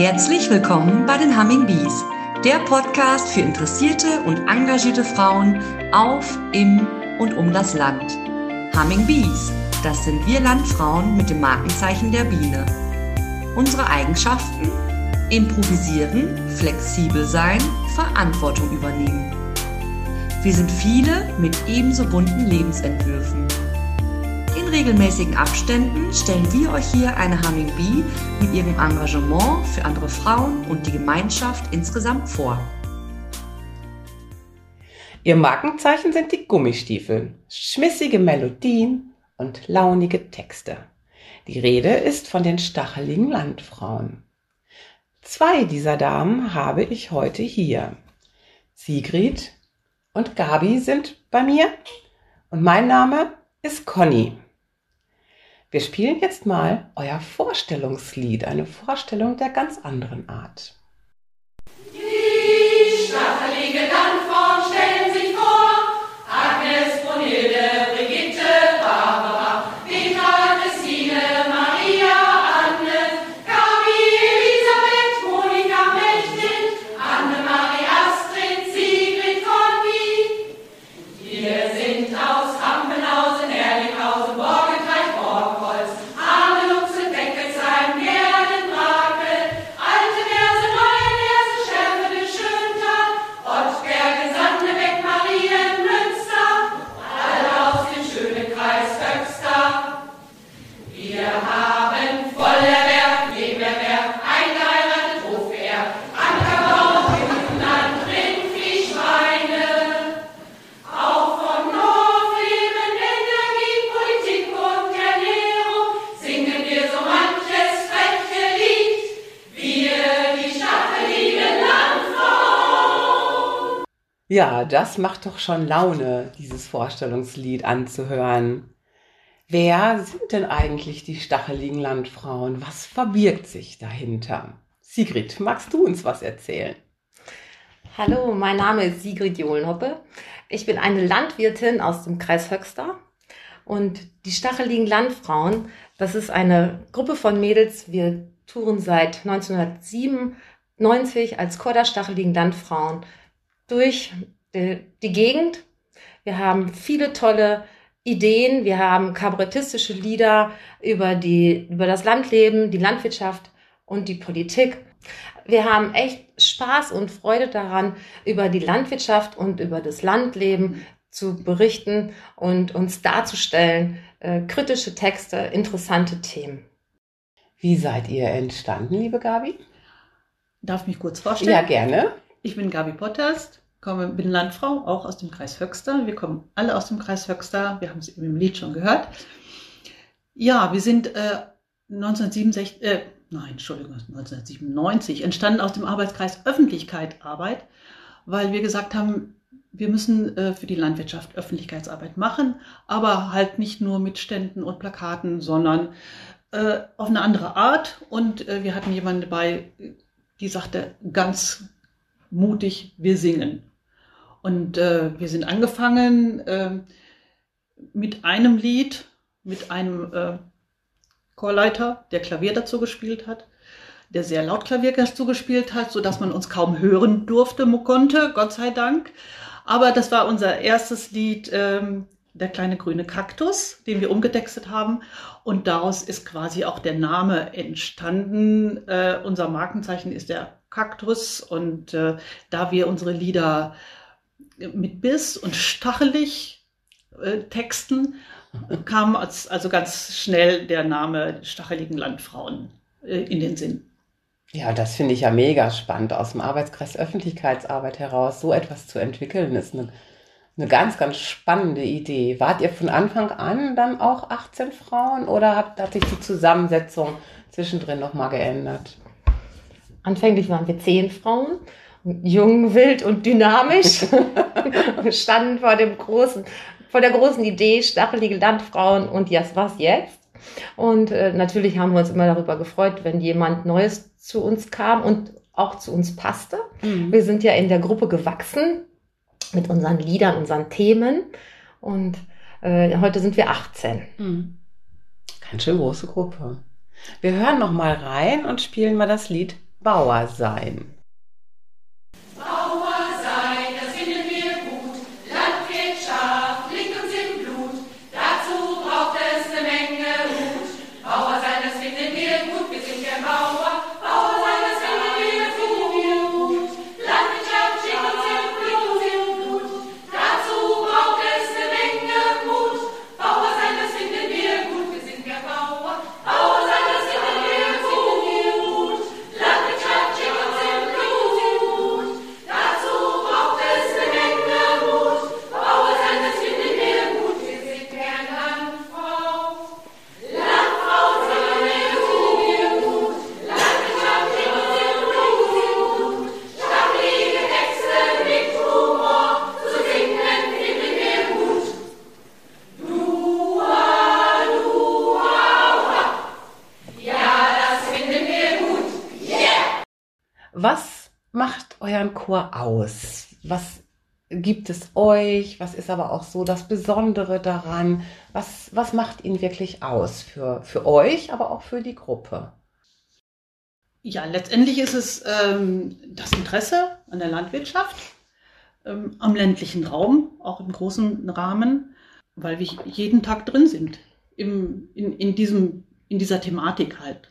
Herzlich willkommen bei den Humming Bees, der Podcast für interessierte und engagierte Frauen auf, im und um das Land. Humming Bees, das sind wir Landfrauen mit dem Markenzeichen der Biene. Unsere Eigenschaften? Improvisieren, flexibel sein, Verantwortung übernehmen. Wir sind viele mit ebenso bunten Lebensentwürfen regelmäßigen Abständen stellen wir euch hier eine Humming Bee mit ihrem Engagement für andere Frauen und die Gemeinschaft insgesamt vor. Ihr Markenzeichen sind die Gummistiefel, schmissige Melodien und launige Texte. Die Rede ist von den stacheligen Landfrauen. Zwei dieser Damen habe ich heute hier. Sigrid und Gabi sind bei mir und mein Name ist Conny. Wir spielen jetzt mal euer Vorstellungslied, eine Vorstellung der ganz anderen Art. Ja, das macht doch schon Laune, dieses Vorstellungslied anzuhören. Wer sind denn eigentlich die stacheligen Landfrauen? Was verbirgt sich dahinter? Sigrid, magst du uns was erzählen? Hallo, mein Name ist Sigrid Johlenhoppe. Ich bin eine Landwirtin aus dem Kreis Höxter. Und die stacheligen Landfrauen, das ist eine Gruppe von Mädels. Wir touren seit 1997 als Chor der stacheligen Landfrauen durch die, die Gegend. Wir haben viele tolle Ideen. Wir haben kabarettistische Lieder über die, über das Landleben, die Landwirtschaft und die Politik. Wir haben echt Spaß und Freude daran, über die Landwirtschaft und über das Landleben zu berichten und uns darzustellen, äh, kritische Texte, interessante Themen. Wie seid ihr entstanden, liebe Gabi? Darf ich mich kurz vorstellen? Ja, gerne. Ich bin Gabi Potterst, komme, bin Landfrau, auch aus dem Kreis Höxter. Wir kommen alle aus dem Kreis Höxter. Wir haben es eben im Lied schon gehört. Ja, wir sind äh, 1967, äh, nein, Entschuldigung, 1997 entstanden aus dem Arbeitskreis Öffentlichkeit Arbeit, weil wir gesagt haben, wir müssen äh, für die Landwirtschaft Öffentlichkeitsarbeit machen, aber halt nicht nur mit Ständen und Plakaten, sondern äh, auf eine andere Art. Und äh, wir hatten jemanden dabei, die sagte ganz mutig, wir singen. Und äh, wir sind angefangen äh, mit einem Lied, mit einem äh, Chorleiter, der Klavier dazu gespielt hat, der sehr laut Klavier dazu gespielt hat, so dass man uns kaum hören durfte, konnte, Gott sei Dank. Aber das war unser erstes Lied, ähm, der kleine grüne Kaktus, den wir umgetextet haben. Und daraus ist quasi auch der Name entstanden. Äh, unser Markenzeichen ist der Kaktus. Und äh, da wir unsere Lieder mit Biss und stachelig äh, Texten kam als, also ganz schnell der Name stacheligen Landfrauen äh, in den Sinn. Ja, das finde ich ja mega spannend, aus dem Arbeitskreis Öffentlichkeitsarbeit heraus so etwas zu entwickeln, ist eine, eine ganz, ganz spannende Idee. Wart ihr von Anfang an dann auch 18 Frauen oder hat, hat sich die Zusammensetzung zwischendrin nochmal geändert? Anfänglich waren wir zehn Frauen jung, wild und dynamisch. Wir standen vor dem großen, vor der großen Idee, stachelige Landfrauen und yes, was jetzt? Und äh, natürlich haben wir uns immer darüber gefreut, wenn jemand Neues zu uns kam und auch zu uns passte. Mhm. Wir sind ja in der Gruppe gewachsen mit unseren Liedern, unseren Themen. Und äh, heute sind wir 18. Mhm. Ganz schön große Gruppe. Wir hören noch mal rein und spielen mal das Lied Bauer sein. Was macht euren Chor aus? Was gibt es euch? Was ist aber auch so das Besondere daran? Was, was macht ihn wirklich aus für, für euch, aber auch für die Gruppe? Ja, letztendlich ist es ähm, das Interesse an der Landwirtschaft, ähm, am ländlichen Raum, auch im großen Rahmen, weil wir jeden Tag drin sind, im, in, in, diesem, in dieser Thematik halt.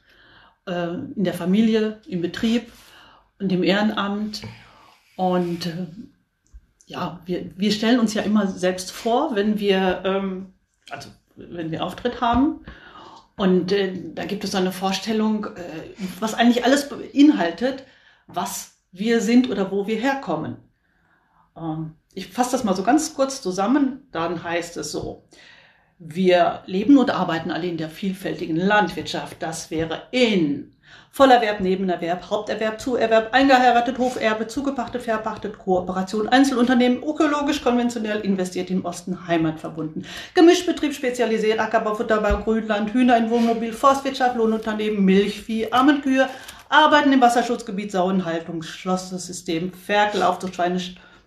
Äh, in der Familie, im Betrieb und im Ehrenamt. Und äh, ja, wir, wir stellen uns ja immer selbst vor, wenn wir, ähm, also wenn wir Auftritt haben. Und äh, da gibt es eine Vorstellung, äh, was eigentlich alles beinhaltet, was wir sind oder wo wir herkommen. Ähm, ich fasse das mal so ganz kurz zusammen. Dann heißt es so, wir leben und arbeiten alle in der vielfältigen Landwirtschaft. Das wäre in Vollerwerb, Nebenerwerb, Haupterwerb, Zuerwerb, eingeheiratet, Hoferbe, zugepachtet, verpachtet, Kooperation, Einzelunternehmen, ökologisch, konventionell, investiert im Osten, heimatverbunden, Gemischbetrieb, spezialisiert, Ackerbau, Futterbau, Grünland, Hühner in Wohnmobil, Forstwirtschaft, Lohnunternehmen, Milchvieh, Armenkühe, Arbeiten im Wasserschutzgebiet, Sauenhaltung, Schlossensystem, Ferkel, Aufzucht, Schweine,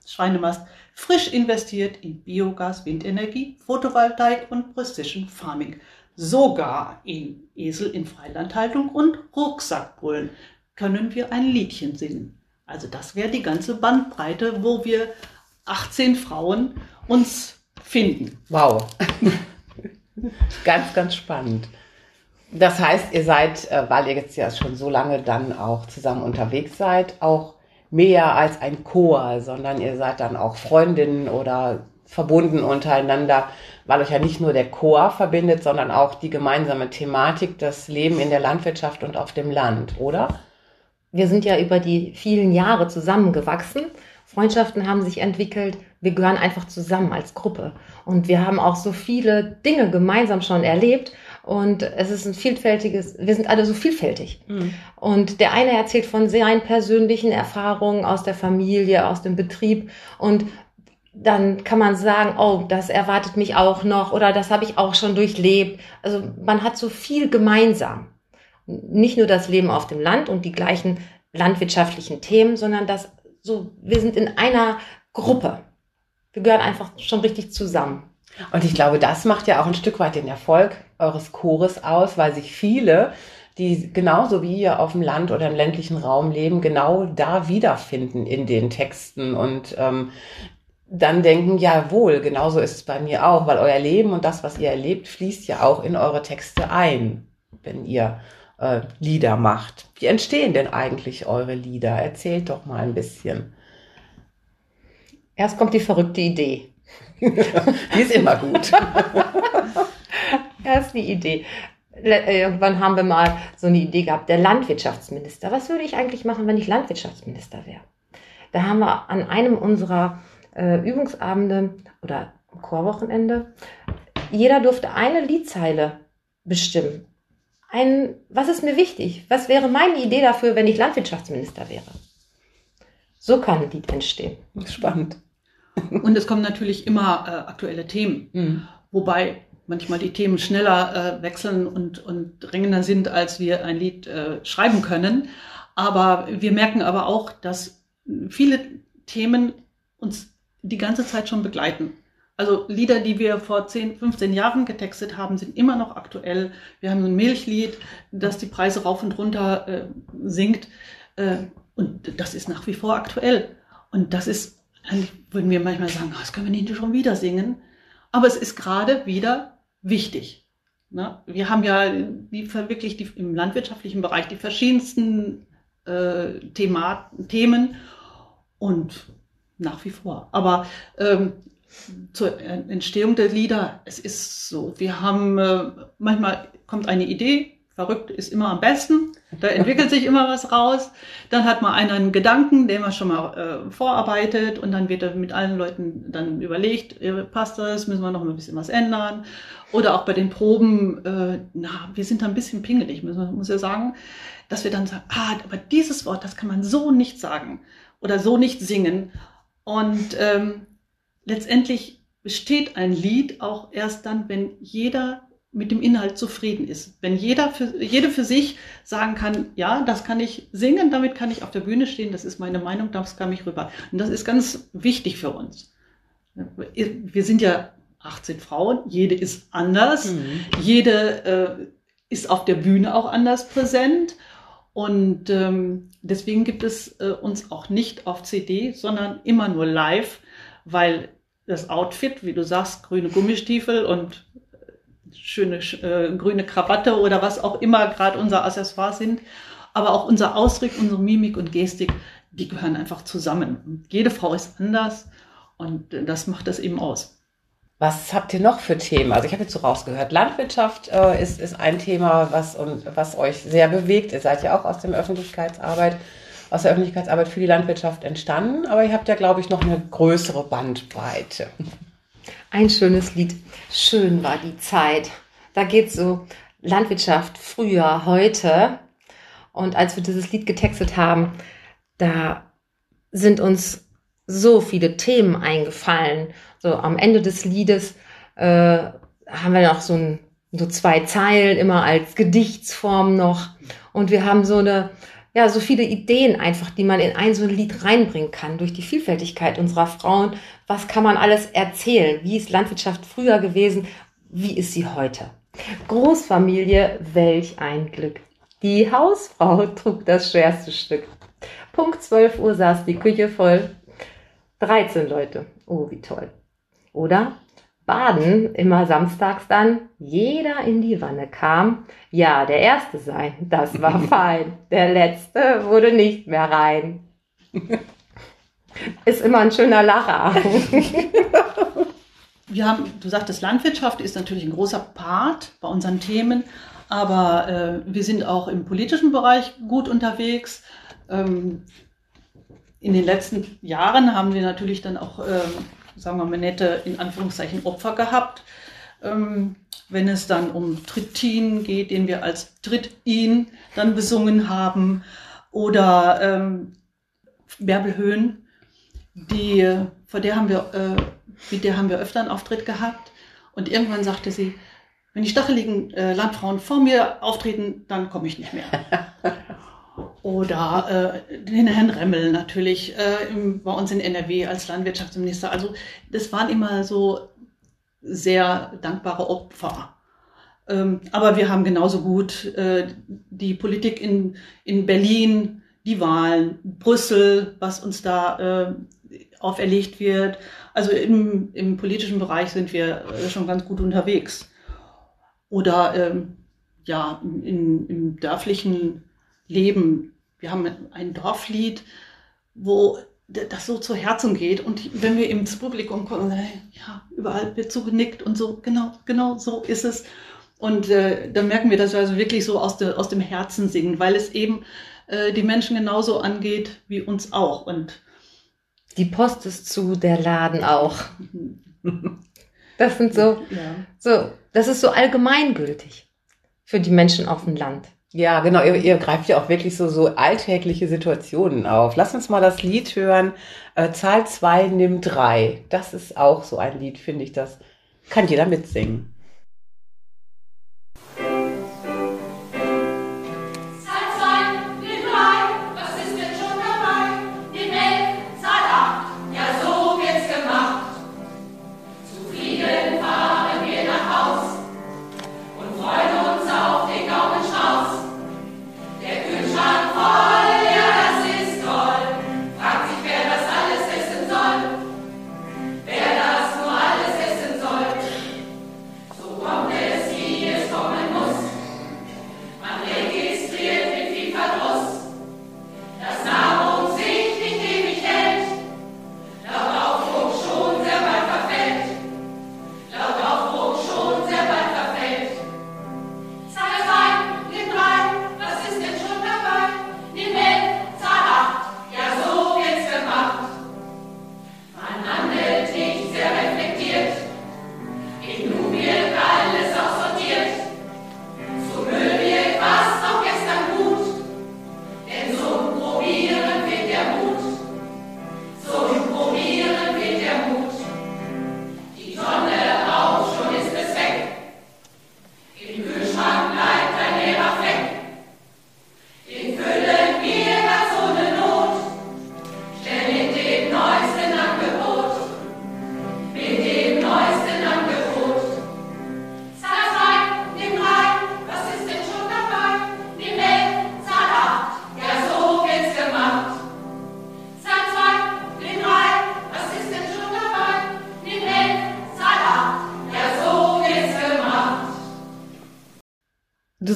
Schweinemast, frisch investiert in Biogas, Windenergie, Photovoltaik und Precision Farming. Sogar in Esel in Freilandhaltung und Rucksackbrüllen können wir ein Liedchen singen. Also das wäre die ganze Bandbreite, wo wir 18 Frauen uns finden. Wow. ganz, ganz spannend. Das heißt, ihr seid, äh, weil ihr jetzt ja schon so lange dann auch zusammen unterwegs seid, auch mehr als ein Chor, sondern ihr seid dann auch Freundinnen oder verbunden untereinander, weil euch ja nicht nur der Chor verbindet, sondern auch die gemeinsame Thematik, das Leben in der Landwirtschaft und auf dem Land, oder? Wir sind ja über die vielen Jahre zusammengewachsen. Freundschaften haben sich entwickelt. Wir gehören einfach zusammen als Gruppe. Und wir haben auch so viele Dinge gemeinsam schon erlebt. Und es ist ein vielfältiges, wir sind alle so vielfältig. Mhm. Und der eine erzählt von seinen persönlichen Erfahrungen aus der Familie, aus dem Betrieb. Und dann kann man sagen, oh, das erwartet mich auch noch oder das habe ich auch schon durchlebt. Also man hat so viel gemeinsam. Nicht nur das Leben auf dem Land und die gleichen landwirtschaftlichen Themen, sondern das so, wir sind in einer Gruppe. Wir gehören einfach schon richtig zusammen. Und ich glaube, das macht ja auch ein Stück weit den Erfolg eures Chores aus, weil sich viele, die genauso wie ihr auf dem Land oder im ländlichen Raum leben, genau da wiederfinden in den Texten und ähm, dann denken, jawohl, genauso ist es bei mir auch, weil euer Leben und das, was ihr erlebt, fließt ja auch in eure Texte ein, wenn ihr äh, Lieder macht. Wie entstehen denn eigentlich eure Lieder? Erzählt doch mal ein bisschen. Erst kommt die verrückte Idee. Die ist immer gut. Erst die Idee. Irgendwann haben wir mal so eine Idee gehabt, der Landwirtschaftsminister. Was würde ich eigentlich machen, wenn ich Landwirtschaftsminister wäre? Da haben wir an einem unserer äh, Übungsabende oder Chorwochenende, jeder durfte eine Liedzeile bestimmen. Ein, was ist mir wichtig? Was wäre meine Idee dafür, wenn ich Landwirtschaftsminister wäre? So kann ein Lied entstehen. Spannend. Und es kommen natürlich immer äh, aktuelle Themen. Mhm. Wobei manchmal die Themen schneller äh, wechseln und, und drängender sind, als wir ein Lied äh, schreiben können. Aber wir merken aber auch, dass viele Themen uns die ganze Zeit schon begleiten. Also Lieder, die wir vor 10, 15 Jahren getextet haben, sind immer noch aktuell. Wir haben ein Milchlied, das die Preise rauf und runter äh, singt. Äh, und das ist nach wie vor aktuell. Und das ist, würden wir manchmal sagen, "Ah, das können wir nicht schon wieder singen. Aber es ist gerade wieder wichtig. Ne? Wir haben ja die, wirklich die, im landwirtschaftlichen Bereich die verschiedensten äh, Thema, Themen und nach wie vor. Aber ähm, zur Entstehung der Lieder, es ist so, wir haben, äh, manchmal kommt eine Idee, verrückt ist immer am besten, da entwickelt sich immer was raus, dann hat man einen, Gedanken, den man schon mal äh, vorarbeitet und dann wird er mit allen Leuten dann überlegt, äh, passt das, müssen wir noch ein bisschen was ändern? Oder auch bei den Proben, äh, na, wir sind da ein bisschen pingelig, muss muss ja sagen, dass wir dann sagen, ah, aber dieses Wort, das kann man so nicht sagen oder so nicht singen und ähm, letztendlich besteht ein Lied auch erst dann, wenn jeder mit dem Inhalt zufrieden ist. Wenn jeder für, jede für sich sagen kann, ja, das kann ich singen, damit kann ich auf der Bühne stehen, das ist meine Meinung, das kann mich rüber. Und das ist ganz wichtig für uns. Wir sind ja 18 Frauen, jede ist anders, Mhm. jede äh, ist auf der Bühne auch anders präsent. Und ähm, deswegen gibt es äh, uns auch nicht auf CD, sondern immer nur live, weil das Outfit, wie du sagst, grüne Gummistiefel und äh, schöne äh, grüne Krawatte oder was auch immer gerade unser Accessoire sind, aber auch unser Ausdruck, unsere Mimik und Gestik, die gehören einfach zusammen. Jede Frau ist anders und äh, das macht das eben aus. Was habt ihr noch für Themen? Also ich habe jetzt so rausgehört, Landwirtschaft äh, ist, ist ein Thema, was, und, was euch sehr bewegt. Ihr seid ja auch aus dem Öffentlichkeitsarbeit, aus der Öffentlichkeitsarbeit für die Landwirtschaft entstanden, aber ihr habt ja, glaube ich, noch eine größere Bandbreite. Ein schönes Lied. Schön war die Zeit. Da geht so Landwirtschaft früher, heute. Und als wir dieses Lied getextet haben, da sind uns so viele Themen eingefallen. So am Ende des Liedes äh, haben wir noch so, ein, so zwei Zeilen immer als Gedichtsform noch. Und wir haben so eine, ja, so viele Ideen einfach, die man in ein so ein Lied reinbringen kann durch die Vielfältigkeit unserer Frauen. Was kann man alles erzählen? Wie ist Landwirtschaft früher gewesen? Wie ist sie heute? Großfamilie, welch ein Glück. Die Hausfrau trug das schwerste Stück. Punkt 12 Uhr saß die Küche voll. 13 Leute. Oh, wie toll. Oder Baden immer samstags dann, jeder in die Wanne kam. Ja, der Erste sein, das war fein. Der Letzte wurde nicht mehr rein. Ist immer ein schöner Lacher. Wir haben, du sagtest, Landwirtschaft ist natürlich ein großer Part bei unseren Themen, aber äh, wir sind auch im politischen Bereich gut unterwegs. Ähm, in den letzten Jahren haben wir natürlich dann auch, ähm, sagen wir mal, nette, in Anführungszeichen, Opfer gehabt. Ähm, wenn es dann um Trittin geht, den wir als Tritt-In dann besungen haben, oder ähm, Bärbel Höhn, die, vor der haben wir, äh, mit der haben wir öfter einen Auftritt gehabt. Und irgendwann sagte sie, wenn die stacheligen äh, Landfrauen vor mir auftreten, dann komme ich nicht mehr. Oder äh, den Herrn Remmel natürlich äh, im, bei uns in NRW als Landwirtschaftsminister. Also das waren immer so sehr dankbare Opfer. Ähm, aber wir haben genauso gut äh, die Politik in, in Berlin, die Wahlen, Brüssel, was uns da äh, auferlegt wird. Also im, im politischen Bereich sind wir äh, schon ganz gut unterwegs. Oder ähm, ja, in, im dörflichen Leben. Wir haben ein Dorflied, wo das so zu Herzen geht. Und wenn wir ins Publikum kommen, ja, überall wird zugenickt und so, genau, genau so ist es. Und äh, dann merken wir, dass wir also wirklich so aus, de, aus dem Herzen singen, weil es eben äh, die Menschen genauso angeht wie uns auch. Und Die Post ist zu, der Laden auch. Das sind so, ja. so, das ist so allgemeingültig für die Menschen auf dem Land. Ja, genau. Ihr, ihr greift ja auch wirklich so, so alltägliche Situationen auf. Lass uns mal das Lied hören. Äh, Zahl 2 nimm 3. Das ist auch so ein Lied, finde ich. Das kann jeder mitsingen.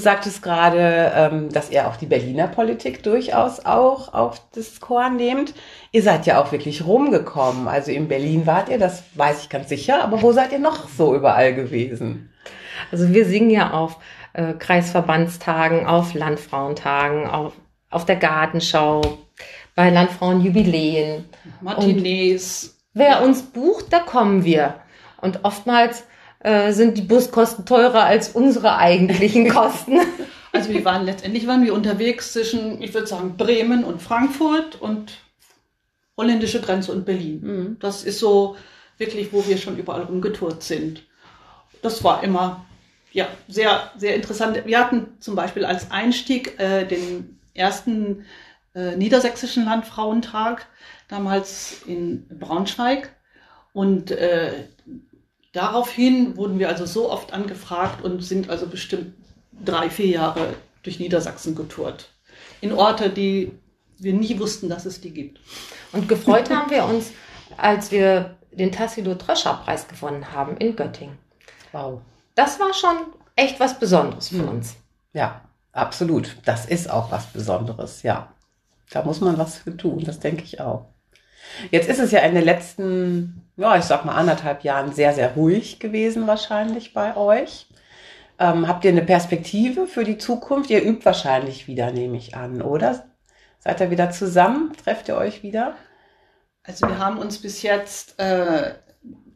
Sagtest gerade, ähm, dass ihr auch die Berliner Politik durchaus auch auf das Korn nehmt. Ihr seid ja auch wirklich rumgekommen. Also in Berlin wart ihr, das weiß ich ganz sicher. Aber wo seid ihr noch so überall gewesen? Also wir singen ja auf äh, Kreisverbandstagen, auf Landfrauentagen, auf, auf der Gartenschau, bei Landfrauenjubiläen. Martinez. Wer uns bucht, da kommen wir. Und oftmals äh, sind die Buskosten teurer als unsere eigentlichen Kosten. Also wir waren letztendlich waren wir unterwegs zwischen, ich würde sagen, Bremen und Frankfurt und holländische Grenze und Berlin. Mhm. Das ist so wirklich, wo wir schon überall rumgetourt sind. Das war immer ja sehr sehr interessant. Wir hatten zum Beispiel als Einstieg äh, den ersten äh, niedersächsischen Landfrauentag damals in Braunschweig und äh, daraufhin wurden wir also so oft angefragt und sind also bestimmt drei vier Jahre durch Niedersachsen getourt in Orte, die wir nie wussten, dass es die gibt. Und gefreut haben wir uns, als wir den Tassilo Tröscher Preis gewonnen haben in Göttingen. Wow. Das war schon echt was Besonderes für Mhm. uns. Ja, absolut. Das ist auch was Besonderes, ja. Da muss man was für tun, das denke ich auch. Jetzt ist es ja in den letzten, ja, ich sag mal anderthalb Jahren sehr, sehr ruhig gewesen wahrscheinlich bei euch. Ähm, habt ihr eine Perspektive für die Zukunft? Ihr übt wahrscheinlich wieder, nehme ich an, oder? Seid ihr wieder zusammen? Trefft ihr euch wieder? Also wir haben uns bis jetzt äh,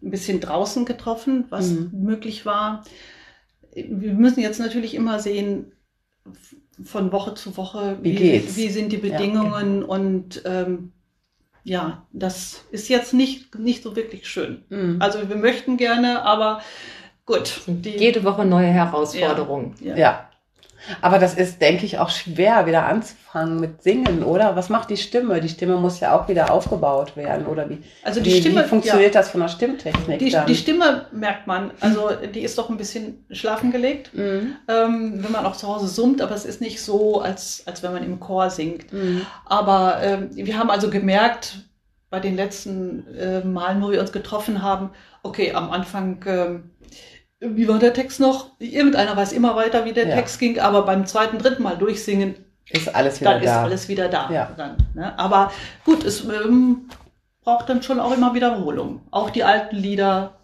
ein bisschen draußen getroffen, was Mhm. möglich war. Wir müssen jetzt natürlich immer sehen, von Woche zu Woche, Wie geht's? wie sind die Ja, genau. Bedingungen und ähm, ja, das ist jetzt nicht, nicht so wirklich schön. Mhm. Also wir möchten gerne, aber gut. Die, Jede Woche neue Herausforderungen. ja. Ja. Aber das ist, denke ich, auch schwer, wieder anzufangen mit Singen, oder? Was macht die Stimme? Die Stimme muss ja auch wieder aufgebaut werden, oder wie? Also die wie, Stimme, wie funktioniert das von der Stimmtechnik Die, dann? die Stimme merkt man, also die ist doch ein bisschen schlafen gelegt, Mhm. ähm, wenn man auch zu Hause summt, aber es ist nicht so, als, als wenn man im Chor singt. Mhm. Aber ähm, wir haben also gemerkt, bei den letzten äh, Malen, wo wir uns getroffen haben, okay, am Anfang, ähm, wie war der Text noch? Irgendeiner weiß immer weiter, wie der Ja. Text ging, aber beim zweiten, dritten Mal durchsingen, Ist alles wieder dann ist da. alles wieder da. Ja. Dann, ne? Aber gut, es ähm, braucht dann schon auch immer Wiederholung. Auch die alten Lieder.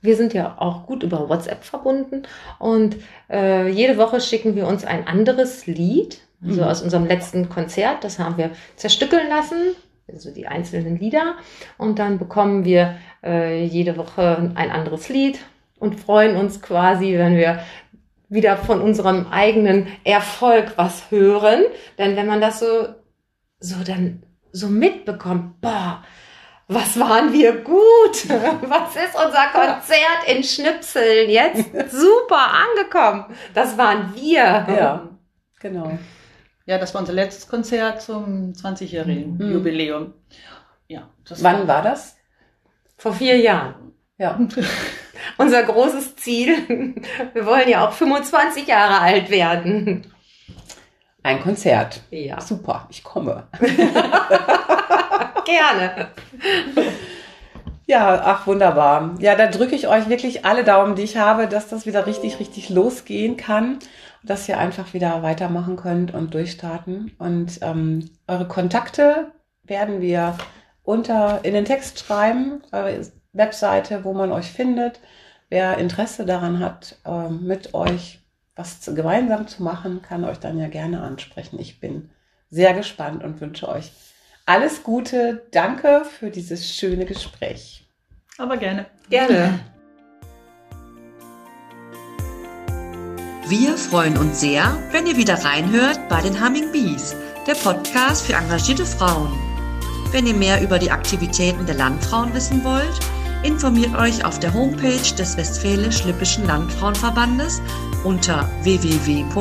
Wir sind ja auch gut über WhatsApp verbunden und äh, jede Woche schicken wir uns ein anderes Lied, also Mhm. aus unserem letzten Konzert. Das haben wir zerstückeln lassen, also die einzelnen Lieder. Und dann bekommen wir äh, jede Woche ein anderes Lied und freuen uns quasi, wenn wir wieder von unserem eigenen Erfolg was hören. Denn wenn man das so, so dann so mitbekommt, boah, was waren wir gut? Was ist unser Konzert in Schnipseln jetzt? Super angekommen. Das waren wir. Ja, genau. Ja, das war unser letztes Konzert zum 20-jährigen Mhm. Jubiläum. Ja, das Wann war das? Vor vier Jahren. Ja. Unser großes Ziel. Wir wollen ja auch 25 Jahre alt werden. Ein Konzert. Ja, Super, ich komme. gerne. Ja, ach wunderbar. Ja, da drücke ich euch wirklich alle Daumen, die ich habe, dass das wieder richtig, richtig losgehen kann. Dass ihr einfach wieder weitermachen könnt und durchstarten. Und ähm, eure Kontakte werden wir unter in den Text schreiben, eure Webseite, wo man euch findet. Wer Interesse daran hat, ähm, mit euch was zu, gemeinsam zu machen, kann euch dann ja gerne ansprechen. Ich bin sehr gespannt und wünsche euch alles Gute. Danke für dieses schöne Gespräch. Aber gerne. Gerne. Wir freuen uns sehr, wenn ihr wieder reinhört bei den Humming Bees, der Podcast für engagierte Frauen. Wenn ihr mehr über die Aktivitäten der Landfrauen wissen wollt, informiert euch auf der Homepage des Westfälisch-Lippischen Landfrauenverbandes unter www.wllv.de.